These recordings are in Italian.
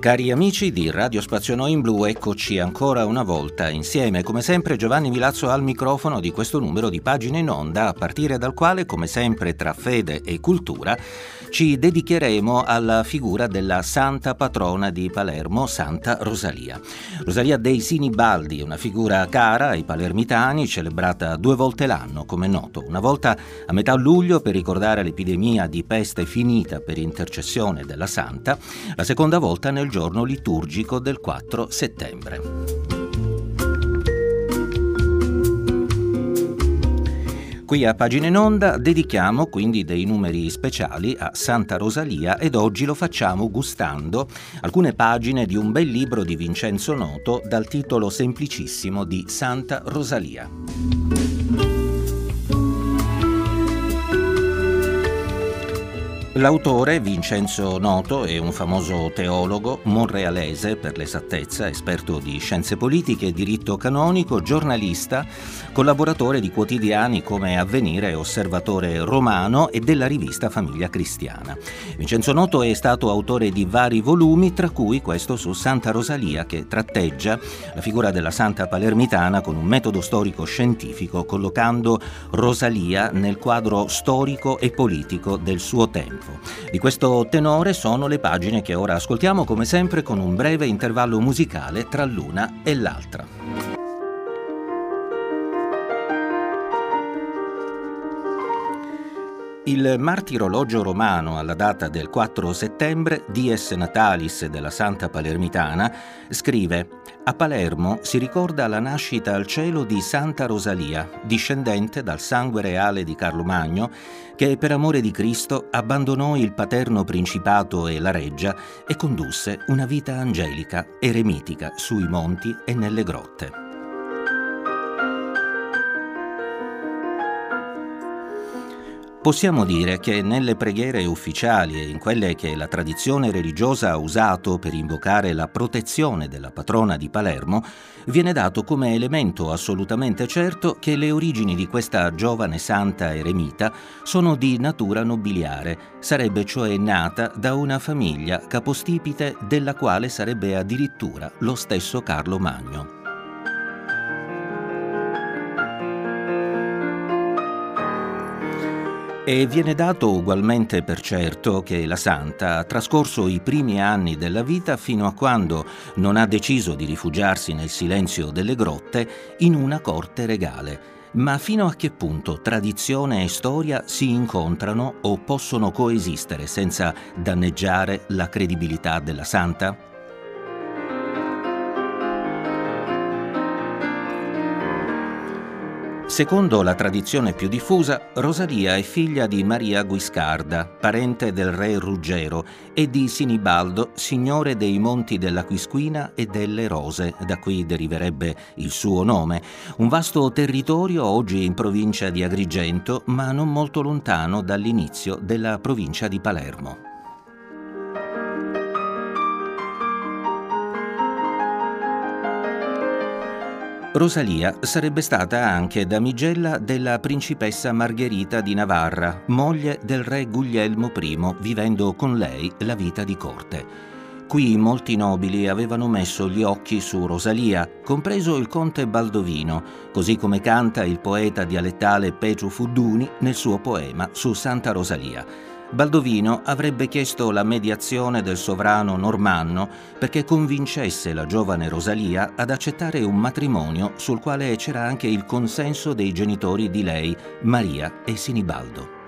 Cari amici di Radio Spazio Noi in Blu, eccoci ancora una volta insieme. Come sempre Giovanni Milazzo al microfono di questo numero di pagine in onda, a partire dal quale, come sempre tra fede e cultura, ci dedicheremo alla figura della santa patrona di Palermo, Santa Rosalia. Rosalia dei Sinibaldi, una figura cara ai palermitani, celebrata due volte l'anno, come noto. Una volta a metà luglio per ricordare l'epidemia di peste finita per intercessione della santa, la seconda volta nel giorno liturgico del 4 settembre. Qui a Pagine in Onda dedichiamo quindi dei numeri speciali a Santa Rosalia ed oggi lo facciamo gustando alcune pagine di un bel libro di Vincenzo Noto dal titolo semplicissimo di Santa Rosalia. L'autore, Vincenzo Noto, è un famoso teologo monrealese, per l'esattezza, esperto di scienze politiche e diritto canonico, giornalista, collaboratore di quotidiani come Avvenire, Osservatore Romano e della rivista Famiglia Cristiana. Vincenzo Noto è stato autore di vari volumi, tra cui questo su Santa Rosalia, che tratteggia la figura della santa palermitana con un metodo storico scientifico, collocando Rosalia nel quadro storico e politico del suo tempo. Di questo tenore sono le pagine che ora ascoltiamo come sempre con un breve intervallo musicale tra l'una e l'altra. Il martirologio romano alla data del 4 settembre, dies natalis della Santa Palermitana, scrive A Palermo si ricorda la nascita al cielo di Santa Rosalia, discendente dal sangue reale di Carlo Magno, che per amore di Cristo abbandonò il paterno principato e la reggia e condusse una vita angelica, eremitica, sui monti e nelle grotte. Possiamo dire che nelle preghiere ufficiali e in quelle che la tradizione religiosa ha usato per invocare la protezione della patrona di Palermo, viene dato come elemento assolutamente certo che le origini di questa giovane santa eremita sono di natura nobiliare, sarebbe cioè nata da una famiglia capostipite della quale sarebbe addirittura lo stesso Carlo Magno. E viene dato ugualmente per certo che la santa ha trascorso i primi anni della vita fino a quando non ha deciso di rifugiarsi nel silenzio delle grotte in una corte regale. Ma fino a che punto tradizione e storia si incontrano o possono coesistere senza danneggiare la credibilità della santa? Secondo la tradizione più diffusa, Rosalia è figlia di Maria Guiscarda, parente del re Ruggero, e di Sinibaldo, signore dei monti della Quisquina e delle Rose, da cui deriverebbe il suo nome, un vasto territorio oggi in provincia di Agrigento, ma non molto lontano dall'inizio della provincia di Palermo. Rosalia sarebbe stata anche damigella della principessa Margherita di Navarra, moglie del re Guglielmo I, vivendo con lei la vita di corte. Qui molti nobili avevano messo gli occhi su Rosalia, compreso il conte Baldovino, così come canta il poeta dialettale Petru Fudduni nel suo poema su Santa Rosalia. Baldovino avrebbe chiesto la mediazione del sovrano normanno perché convincesse la giovane Rosalia ad accettare un matrimonio sul quale c'era anche il consenso dei genitori di lei, Maria e Sinibaldo.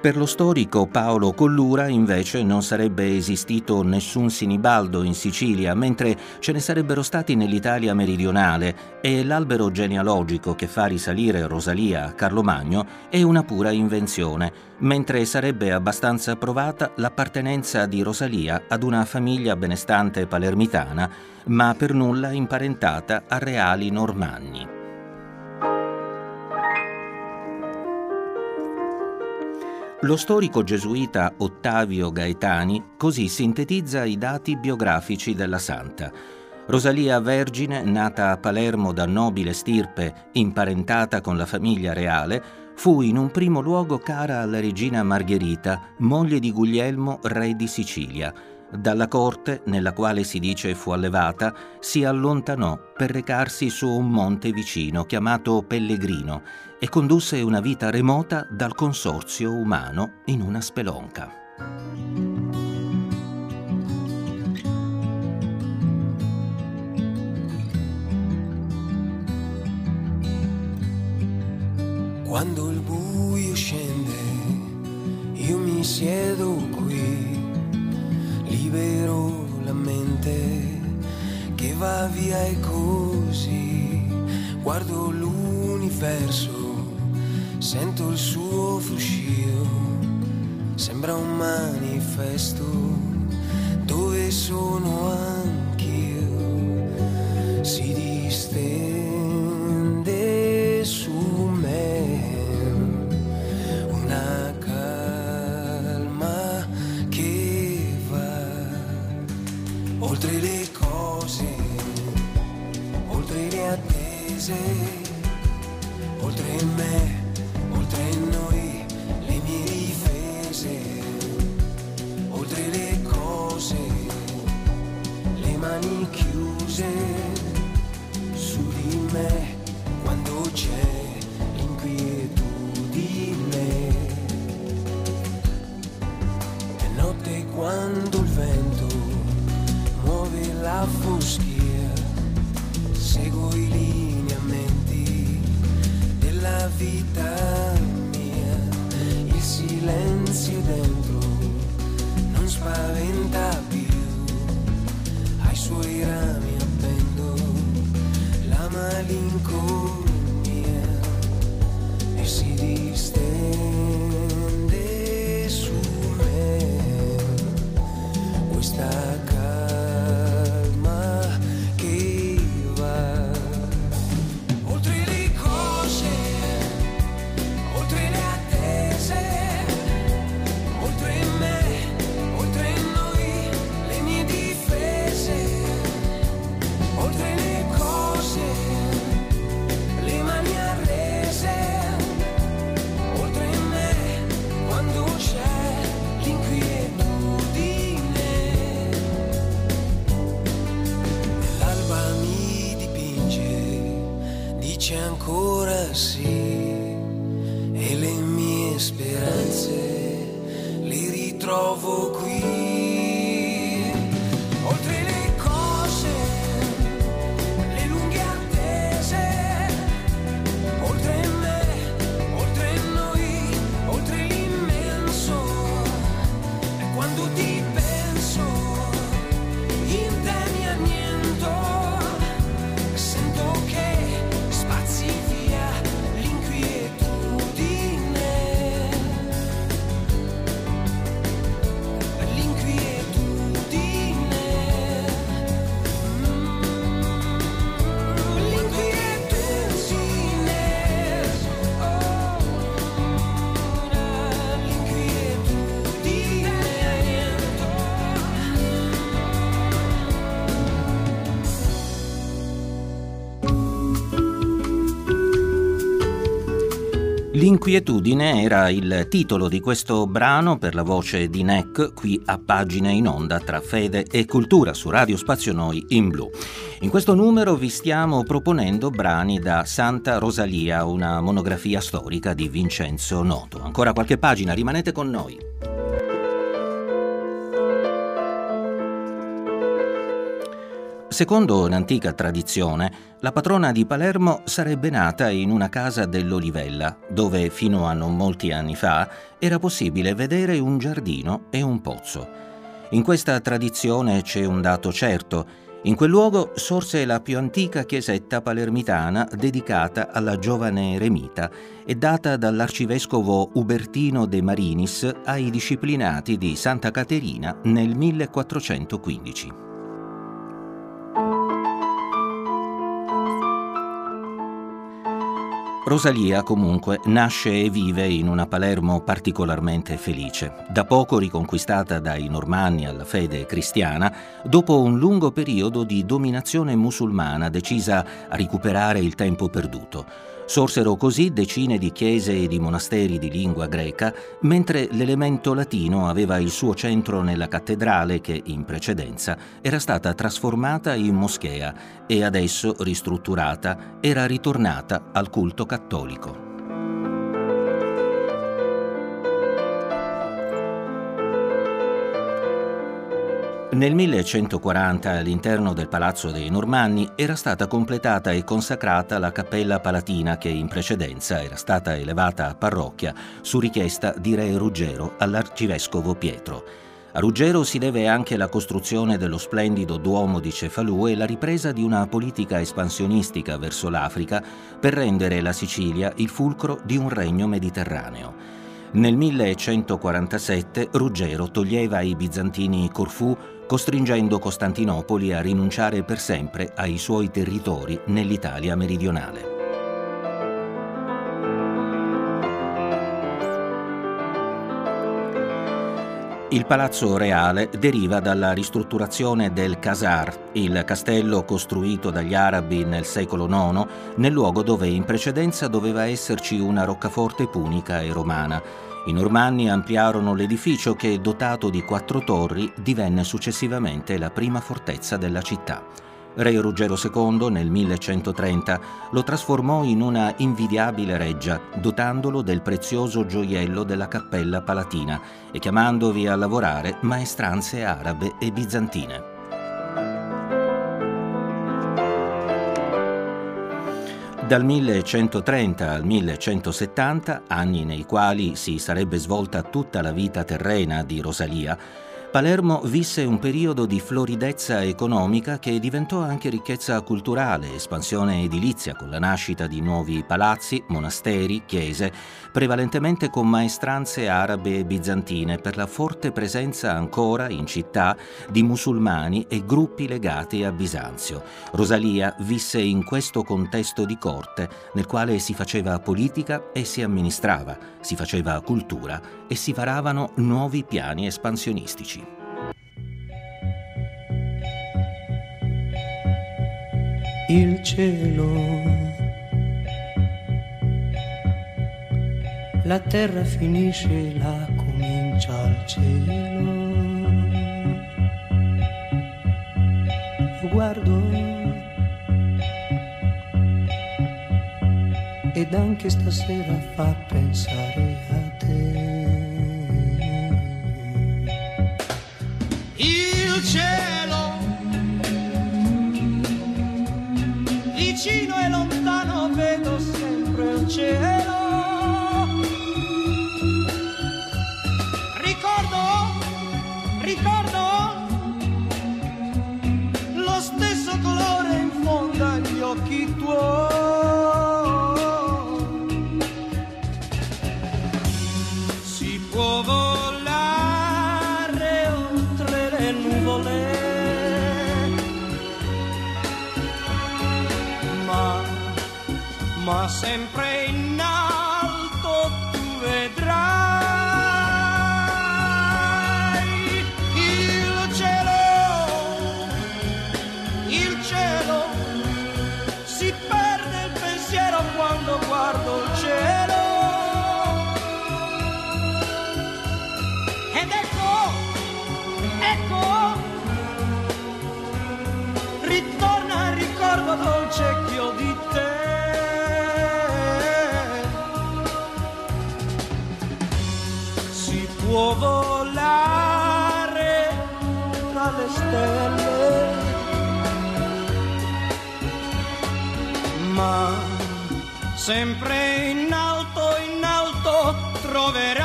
Per lo storico Paolo Collura invece non sarebbe esistito nessun Sinibaldo in Sicilia, mentre ce ne sarebbero stati nell'Italia meridionale e l'albero genealogico che fa risalire Rosalia a Carlo Magno è una pura invenzione, mentre sarebbe abbastanza provata l'appartenenza di Rosalia ad una famiglia benestante palermitana, ma per nulla imparentata a reali normanni. Lo storico gesuita Ottavio Gaetani così sintetizza i dati biografici della santa. Rosalia Vergine, nata a Palermo da nobile stirpe, imparentata con la famiglia reale, fu in un primo luogo cara alla regina Margherita, moglie di Guglielmo, re di Sicilia. Dalla corte, nella quale si dice fu allevata, si allontanò per recarsi su un monte vicino chiamato Pellegrino e condusse una vita remota dal consorzio umano in una spelonca. Quando il buio scende, io mi siedo qui libero la mente che va via e così guardo l'universo, sento il suo fruscio, sembra un manifesto. Dove sono anch'io, L'inquietudine era il titolo di questo brano per la voce di Neck qui a pagina in onda tra fede e cultura su Radio Spazio Noi in blu. In questo numero vi stiamo proponendo brani da Santa Rosalia, una monografia storica di Vincenzo Noto. Ancora qualche pagina, rimanete con noi. Secondo un'antica tradizione, la patrona di Palermo sarebbe nata in una casa dell'Olivella, dove fino a non molti anni fa era possibile vedere un giardino e un pozzo. In questa tradizione c'è un dato certo. In quel luogo sorse la più antica chiesetta palermitana dedicata alla giovane eremita e data dall'arcivescovo Ubertino de Marinis ai disciplinati di Santa Caterina nel 1415. Rosalia comunque nasce e vive in una Palermo particolarmente felice, da poco riconquistata dai normanni alla fede cristiana, dopo un lungo periodo di dominazione musulmana decisa a recuperare il tempo perduto. Sorsero così decine di chiese e di monasteri di lingua greca, mentre l'elemento latino aveva il suo centro nella cattedrale che in precedenza era stata trasformata in moschea e adesso ristrutturata era ritornata al culto cattolico. Nel 1140 all'interno del Palazzo dei Normanni era stata completata e consacrata la cappella palatina che in precedenza era stata elevata a parrocchia su richiesta di re Ruggero all'arcivescovo Pietro. A Ruggero si deve anche la costruzione dello splendido Duomo di Cefalù e la ripresa di una politica espansionistica verso l'Africa per rendere la Sicilia il fulcro di un regno mediterraneo. Nel 1147 Ruggero toglieva ai bizantini Corfù costringendo Costantinopoli a rinunciare per sempre ai suoi territori nell'Italia meridionale. Il palazzo reale deriva dalla ristrutturazione del Casar, il castello costruito dagli arabi nel secolo IX, nel luogo dove in precedenza doveva esserci una roccaforte punica e romana. I normanni ampliarono l'edificio che, dotato di quattro torri, divenne successivamente la prima fortezza della città. Re Ruggero II nel 1130 lo trasformò in una invidiabile reggia, dotandolo del prezioso gioiello della cappella palatina e chiamandovi a lavorare maestranze arabe e bizantine. Dal 1130 al 1170, anni nei quali si sarebbe svolta tutta la vita terrena di Rosalia, Palermo visse un periodo di floridezza economica che diventò anche ricchezza culturale, espansione edilizia con la nascita di nuovi palazzi, monasteri, chiese, prevalentemente con maestranze arabe e bizantine per la forte presenza ancora in città di musulmani e gruppi legati a Bisanzio. Rosalia visse in questo contesto di corte nel quale si faceva politica e si amministrava, si faceva cultura e si varavano nuovi piani espansionistici. il cielo. La terra finisce, la comincia il cielo. Lo guardo ed anche stasera fa pensare ma sempre in sempre in alto, in alto troverai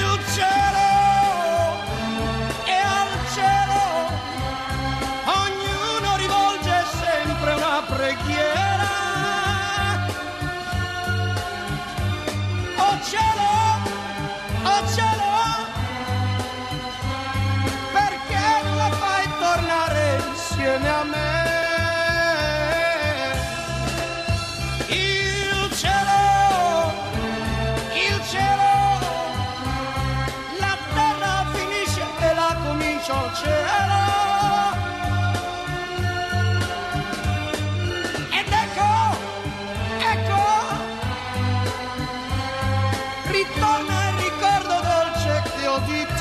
il cielo e al cielo ognuno rivolge sempre una preghiera. Oh cielo, oh cielo, perché la fai tornare insieme a me?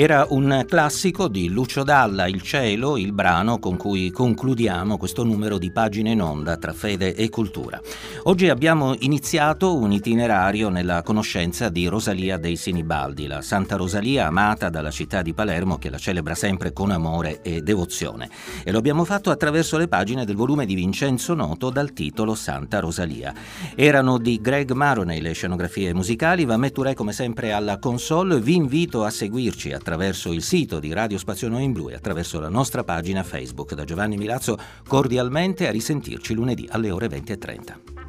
Era un classico di Lucio Dalla, Il cielo, il brano con cui concludiamo questo numero di pagine in onda tra fede e cultura. Oggi abbiamo iniziato un itinerario nella conoscenza di Rosalia dei Sinibaldi, la Santa Rosalia amata dalla città di Palermo che la celebra sempre con amore e devozione. E lo abbiamo fatto attraverso le pagine del volume di Vincenzo Noto dal titolo Santa Rosalia. Erano di Greg Maroney le scenografie musicali, va Metturei come sempre alla console, vi invito a seguirci attraverso il sito di Radio Spazio Noi in Blu e attraverso la nostra pagina Facebook. Da Giovanni Milazzo cordialmente a risentirci lunedì alle ore 20.30.